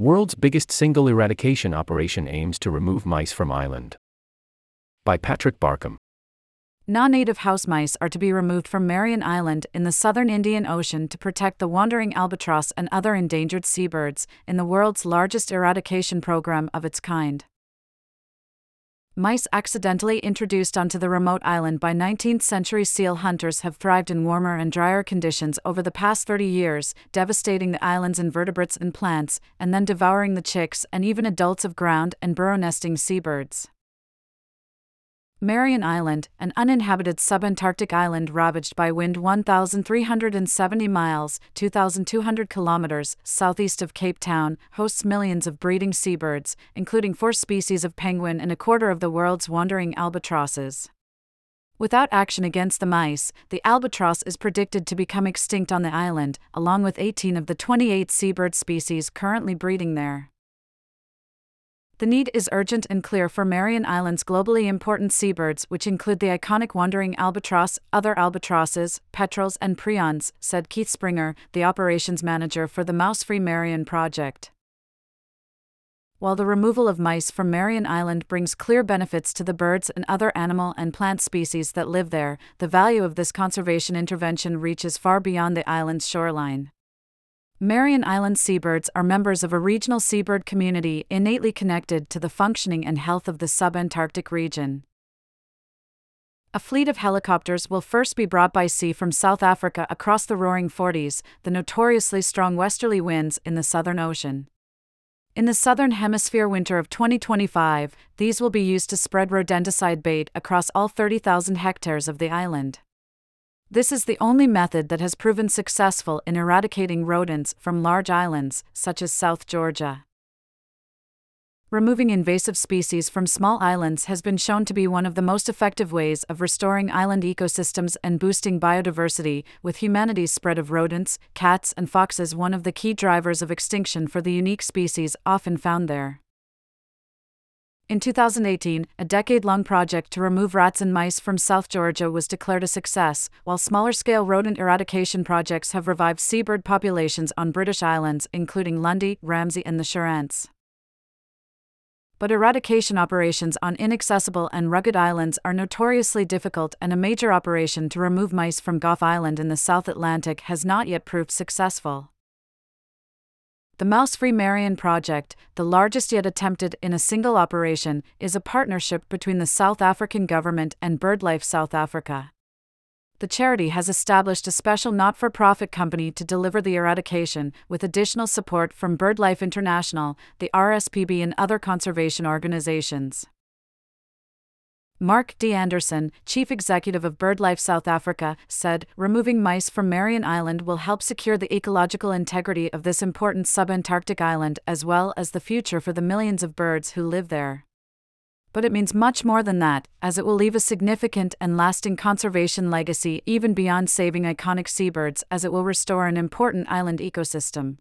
World's biggest single eradication operation aims to remove mice from island. By Patrick Barkham. Non native house mice are to be removed from Marion Island in the southern Indian Ocean to protect the wandering albatross and other endangered seabirds in the world's largest eradication program of its kind. Mice accidentally introduced onto the remote island by 19th century seal hunters have thrived in warmer and drier conditions over the past 30 years, devastating the island's invertebrates and plants, and then devouring the chicks and even adults of ground and burrow nesting seabirds. Marion Island, an uninhabited subantarctic island ravaged by wind 1,370 miles 2,200 kilometers southeast of Cape Town, hosts millions of breeding seabirds, including four species of penguin and a quarter of the world's wandering albatrosses. Without action against the mice, the albatross is predicted to become extinct on the island, along with 18 of the 28 seabird species currently breeding there. The need is urgent and clear for Marion Island's globally important seabirds, which include the iconic wandering albatross, other albatrosses, petrels, and prions, said Keith Springer, the operations manager for the Mouse Free Marion project. While the removal of mice from Marion Island brings clear benefits to the birds and other animal and plant species that live there, the value of this conservation intervention reaches far beyond the island's shoreline. Marion Island seabirds are members of a regional seabird community innately connected to the functioning and health of the subantarctic region. A fleet of helicopters will first be brought by sea from South Africa across the Roaring Forties, the notoriously strong westerly winds in the Southern Ocean. In the Southern Hemisphere winter of 2025, these will be used to spread rodenticide bait across all 30,000 hectares of the island. This is the only method that has proven successful in eradicating rodents from large islands, such as South Georgia. Removing invasive species from small islands has been shown to be one of the most effective ways of restoring island ecosystems and boosting biodiversity, with humanity's spread of rodents, cats, and foxes one of the key drivers of extinction for the unique species often found there. In 2018, a decade long project to remove rats and mice from South Georgia was declared a success, while smaller scale rodent eradication projects have revived seabird populations on British islands, including Lundy, Ramsey, and the Shiants. But eradication operations on inaccessible and rugged islands are notoriously difficult, and a major operation to remove mice from Gough Island in the South Atlantic has not yet proved successful. The Mouse Free Marion project, the largest yet attempted in a single operation, is a partnership between the South African government and BirdLife South Africa. The charity has established a special not for profit company to deliver the eradication, with additional support from BirdLife International, the RSPB, and other conservation organizations. Mark D. Anderson, chief executive of BirdLife South Africa, said removing mice from Marion Island will help secure the ecological integrity of this important subantarctic island as well as the future for the millions of birds who live there. But it means much more than that, as it will leave a significant and lasting conservation legacy even beyond saving iconic seabirds, as it will restore an important island ecosystem.